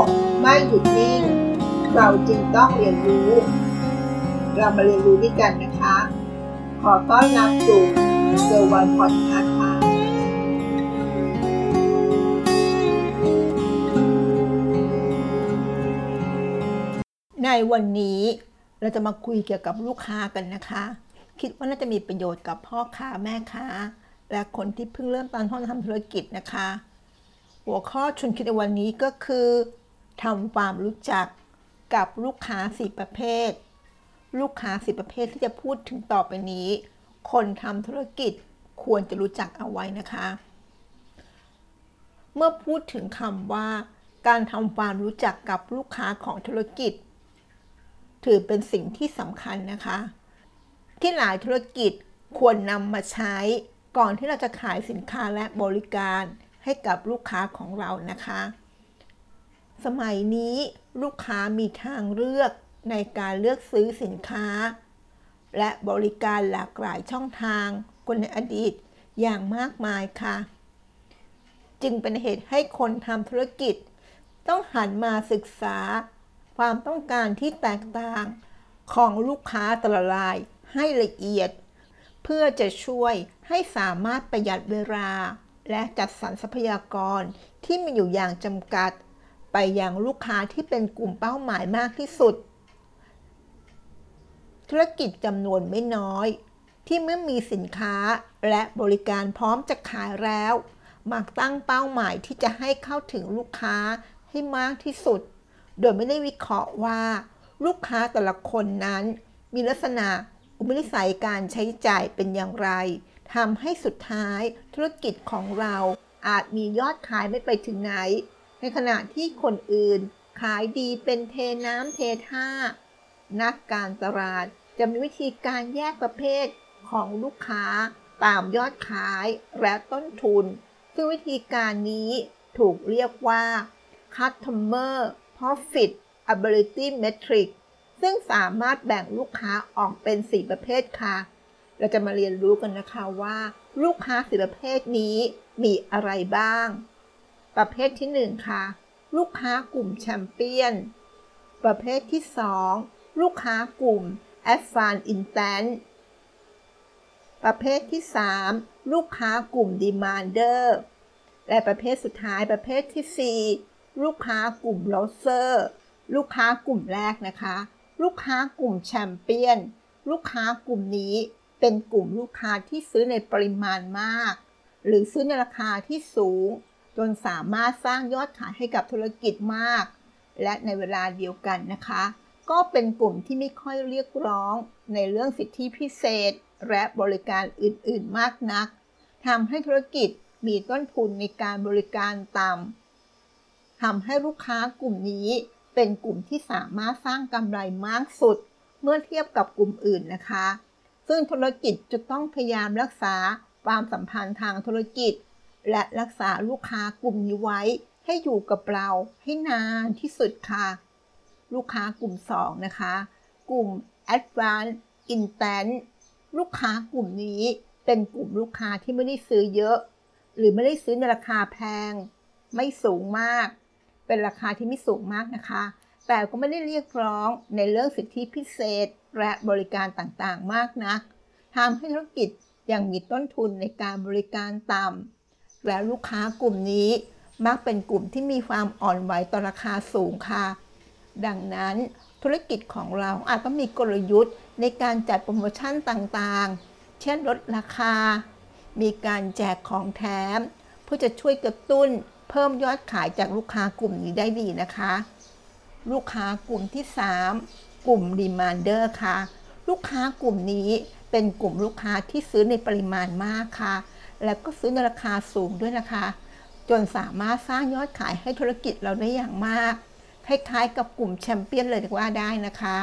กไม่หยุดนิ่ง เราจึงต้องเรียนรู้ เรามาเรียนรู้ด้วยกันนะคะ ขอต้อนรับสู่เซอร์วันพอดคาส์ค่ะในวันนี้เราจะมาคุยเกี่ยวกับลูกค้ากันนะคะ คิดว่าน่าจะมีประโยชน์กับพ่อค้าแม่ค้า และคนที่เพิ่งเริ่มต้นทำธุรกิจนะคะ หัวข้อชวนคิดในวันนี้ก็คือทำความรู้จักกับลูกค้าสี่ประเภท ลูกค้าสี่ประเภทที่จะพูดถึงต่อไปนี้ คนทำธุรกิจควรจะรู้จักเอาไว้นะคะ เมื่อพูดถึงคำว่า การทำความรู้จักกับลูกค้าของธุรกิจ ถือเป็นสิ่งที่สำคัญนะคะ ที่หลายธุรกิจควรนำมาใช้ก่อนที่เราจะขายสินค้าและบริการ ให้กับลูกค้าของเรานะคะ สมัยนี้ลูกค้ามีทางเลือกในการเลือกซื้อสินค้า และบริการหลากหลายช่องทางคนในอดีตอย่างมากมายค่ะ จึงเป็นเหตุให้คนทำธุรกิจ ต้องหันมาศึกษา ความต้องการที่แตกต่างของลูกค้าแต่ละรายให้ละเอียด เพื่อจะช่วยให้สามารถประหยัดเวลา และจัดสรรทรัพยากรที่มีอยู่อย่างจำกัด ไปยังลูกค้าที่เป็นกลุ่มเป้าหมายมากที่สุด ธุรกิจจำนวนไม่น้อย ที่เมื่อมีสินค้าและบริการพร้อมจะขายแล้ว มักตั้งเป้าหมายที่จะให้เข้าถึงลูกค้าให้มากที่สุด โดยไม่ได้วิเคราะห์ว่า ลูกค้าแต่ละคนนั้น มีลักษณะอุปนิสัยการใช้จ่ายเป็นอย่างไร ทำให้สุดท้ายธุรกิจของเราอาจมียอดขายไม่ไปถึงไหน ในขณะที่คนอื่น ขายดีเป็นเทน้ำเทท่า นักการตลาดจะมีวิธีการแยกประเภทของลูกค้าตามยอดขายและต้นทุน ซึ่งวิธีการนี้ถูกเรียกว่า Customer Profit Ability Metric ซึ่งสามารถแบ่งลูกค้าออกเป็น 4 ประเภทค่ะ เราจะมาเรียนรู้กันนะคะว่าลูกค้าสี่ประเภทนี้มีอะไรบ้าง ประเภทที่ 1 ค่ะ ลูกค้ากลุ่มแชมเปี้ยน ประเภทที่ 2 ลูกค้ากลุ่ม a d v a n c e Instant ประเภทที่ 3 ลูกค้ากลุ่ม Demander และประเภทสุดท้ายประเภทที่ 4 ลูกค้ากลุ่ม l o s e r ลูกค้ากลุ่มแรกนะคะ ลูกค้ากลุ่มแชมเปี้ยน ลูกค้ากลุ่มนี้ เป็นกลุ่มลูกค้าที่ซื้อในปริมาณมาก หรือซื้อในราคาที่สูง จนสามารถสร้างยอดขายให้กับธุรกิจมาก และในเวลาเดียวกันนะคะ ก็เป็นกลุ่มที่ไม่ค่อยเรียกร้อง ในเรื่องสิทธิพิเศษ และบริการอื่นๆมากนักทำให้ธุรกิจมีต้นทุนในการบริการต่ำทำให้ลูกค้ากลุ่มนี้เป็นกลุ่มที่สามารถสร้างกำไรมากสุด เมื่อเทียบกับกลุ่มอื่นนะคะ ซึ่งธุรกิจจะต้องพยายามรักษาความสัมพันธ์ทางธุรกิจ และรักษาลูกค้ากลุ่มนี้ไว้ ให้อยู่กับเราให้นานที่สุดค่ะ ลูกค้ากลุ่ม 2 นะคะ กลุ่ม Advanced Instant ลูกค้ากลุ่มนี้เป็นกลุ่มลูกค้าที่ไม่ได้ซื้อเยอะ หรือไม่ได้ซื้อในราคาแพง ไม่สูงมาก เป็นราคาที่ไม่สูงมากนะคะ แต่ก็ไม่ได้เรียกร้องในเรื่องสิทธิพิเศษ และบริการต่างๆ มากนักทำให้ธุรกิจยังมีต้นทุนในการบริการต่ำและลูกค้ากลุ่มนี้มักเป็นกลุ่มที่มีความอ่อนไหวต่อราคาสูงค่ะ ดังนั้นธุรกิจของเราอาจต้องมีกลยุทธ์ในการจัดโปรโมชั่นต่างๆ เช่นลดราคา มีการแจกของแถมเพื่อจะช่วยกระตุ้นเพิ่มยอดขายจากลูกค้ากลุ่มนี้ได้ดีนะคะ ลูกค้ากลุ่มที่ 3 กลุ่ม Demander ค่ะ ลูกค้ากลุ่มนี้เป็นกลุ่มลูกค้าที่ซื้อในปริมาณมากค่ะ และก็ซื้อในราคาสูงด้วยนะคะ จนสามารถสร้างยอดขายให้ธุรกิจเราได้อย่างมาก คล้ายๆ กับกลุ่มแชมเปี้ยนเลยว่าได้นะคะ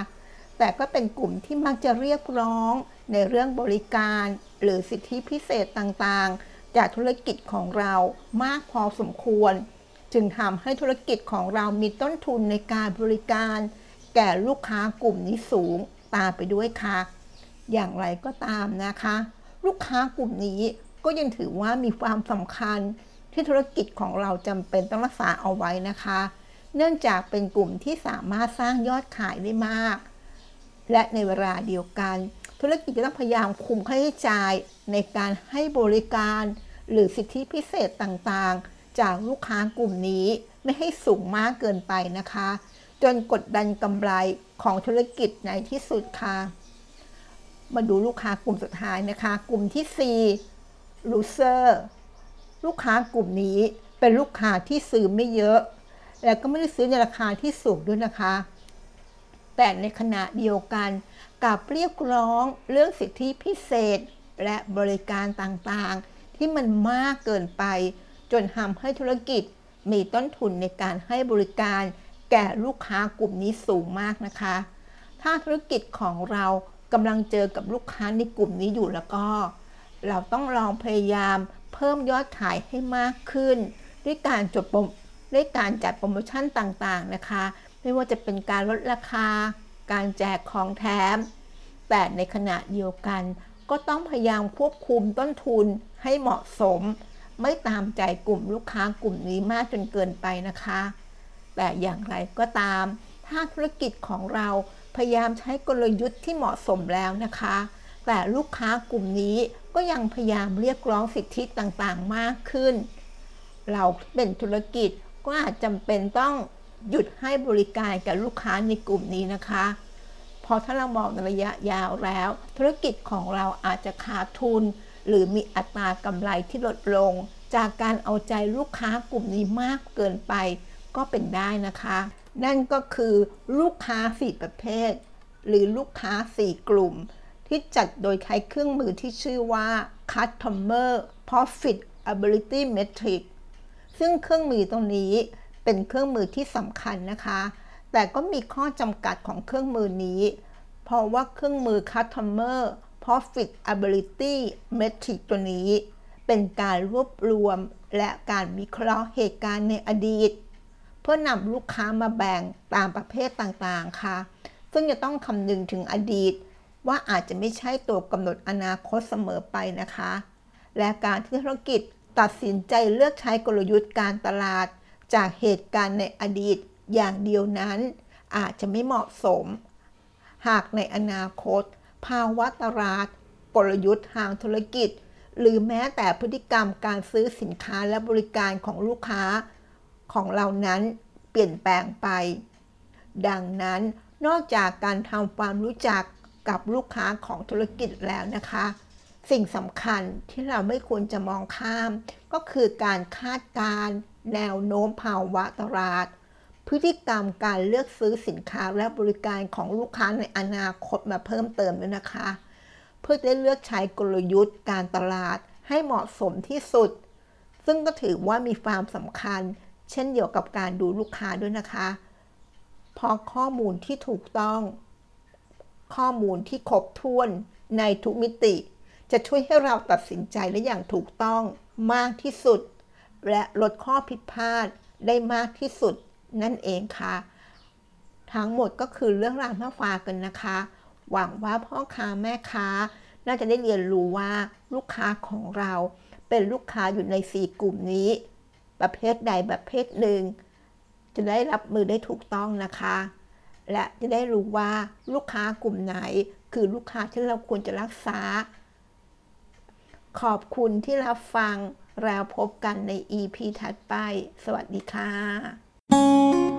แต่ก็เป็นกลุ่มที่มักจะเรียกร้องในเรื่องบริการ หรือสิทธิพิเศษต่างๆ จากธุรกิจของเรามากพอสมควร จึงทำให้ธุรกิจของเรามีต้นทุนในการบริการ แก่ลูกค้ากลุ่มนี้สูงตามไปด้วยค่ะ อย่างไรก็ตามนะคะ ลูกค้ากลุ่มนี้ก็ยังถือว่ามีความสำคัญที่ธุรกิจของเราจำเป็นต้องรักษาเอาไว้นะคะ เนื่องจากเป็นกลุ่มที่สามารถสร้างยอดขายได้มาก และในเวลาเดียวกัน ธุรกิจจะต้องพยายามคุมค่าใช้จ่ายในการให้บริการ หรือสิทธิพิเศษต่างๆ จากลูกค้ากลุ่มนี้ไม่ให้สูงมากเกินไปนะคะ จนกดดันกำไรของธุรกิจในที่สุดค่ะ มาดูลูกค้ากลุ่มสุดท้ายนะคะ กลุ่มที่ 4 loser ลูกค้ากลุ่มนี้เป็นลูกค้าที่ซื้อไม่เยอะ แล้วก็ไม่ได้ซื้อในราคาที่สูงด้วยนะคะ แต่ในขณะเดียวกันกับเรียกร้องเรื่องสิทธิพิเศษและบริการต่างๆ ที่มันมากเกินไป จนทำให้ธุรกิจมีต้นทุนในการให้บริการ แก่ลูกค้ากลุ่มนี้สูงมากนะคะ ถ้าธุรกิจของเรากำลังเจอกับลูกค้าในกลุ่มนี้อยู่แล้วก็ เราต้องลองพยายามเพิ่มยอดขายให้มากขึ้น ด้วยการจดโปรด้วยการจัดโปรโมชั่นต่างๆนะคะ ไม่ว่าจะเป็นการลดราคา การแจกของแถม แต่ในขณะเดียวกัน ก็ต้องพยายามควบคุมต้นทุนให้เหมาะสม ไม่ตามใจกลุ่มลูกค้ากลุ่มนี้มากจนเกินไปนะคะ แต่อย่างไรก็ตาม ถ้าธุรกิจของเราพยายามใช้กลยุทธ์ที่เหมาะสมแล้วนะคะ แต่ลูกค้ากลุ่มนี้ก็ยังพยายามเรียกร้องสิทธิต่างๆมากขึ้น เราเป็นธุรกิจก็อาจจำเป็นต้องหยุดให้บริการกับลูกค้าในกลุ่มนี้นะคะพราะถ้าเรามองในระยะยาวแล้ว ธุรกิจของเราอาจจะขาดทุน หรือมีอัตรากำไรที่ลดลง จากการเอาใจลูกค้ากลุ่มนี้มากเกินไป ก็เป็นได้นะคะ นั่นก็คือลูกค้าสี่ประเภท หรือลูกค้าสี่กลุ่ม ที่จัดโดยใช้เครื่องมือที่ชื่อว่า Customer Profitability Metric ซึ่งเครื่องมือตรงนี้เป็นเครื่องมือที่สำคัญนะคะ แต่ก็มีข้อจำกัดของเครื่องมือนี้ เพราะว่าเครื่องมือ Customer Profitability Metric ตัวนี้ เป็นการรวบรวมและการวิเคราะห์เหตุการณ์ในอดีต เพื่อนำลูกค้ามาแบ่งตามประเภทต่างๆค่ะ ซึ่งจะต้องคำนึงถึงอดีต ว่าอาจจะไม่ใช่ตัวกำหนดอนาคตเสมอไปนะคะ และการที่ธุรกิจตัดสินใจเลือกใช้กลยุทธ์การตลาด จากเหตุการณ์ในอดีตอย่างเดียวนั้น อาจจะไม่เหมาะสม หากในอนาคต ภาวะตลาด กลยุทธ์ทางธุรกิจ หรือแม้แต่พฤติกรรมการซื้อสินค้าและบริการของลูกค้า ของเรานั้นเปลี่ยนแปลงไป ดังนั้นนอกจากการทำความรู้จักกับลูกค้าของธุรกิจแล้วนะคะ สิ่งสำคัญที่เราไม่ควรจะมองข้าม ก็คือการคาดการณ์แนวโน้มภาวะตลาด พฤติกรรมการเลือกซื้อสินค้าและบริการของลูกค้าในอนาคตมาเพิ่มเติมด้วยนะคะ เพื่อได้เลือกใช้กลยุทธ์การตลาดให้เหมาะสมที่สุด ซึ่งก็ถือว่ามีความสำคัญ เช่นเดียวกับการดูลูกค้าด้วยนะคะเพราะข้อมูลที่ถูกต้อง ข้อมูลที่ครบถ้วนในทุกมิติ จะช่วยให้เราตัดสินใจได้อย่างถูกต้องมากที่สุด และลดข้อผิดพลาดได้มากที่สุดนั่นเองค่ะ ทั้งหมดก็คือเรื่องราวมาฝากกันนะคะ หวังว่าพ่อค้าแม่ค้า น่าจะได้เรียนรู้ว่าลูกค้าของเราเป็นลูกค้าอยู่ในสี่กลุ่มนี้ ประเภทใดประเภทหนึ่ง จะได้รับมือได้ถูกต้องนะคะ และจะได้รู้ว่าลูกค้ากลุ่มไหน คือลูกค้าที่เราควรจะรักษา ขอบคุณที่รับฟังแล้วพบกันใน EP ถัดไป สวัสดีค่ะ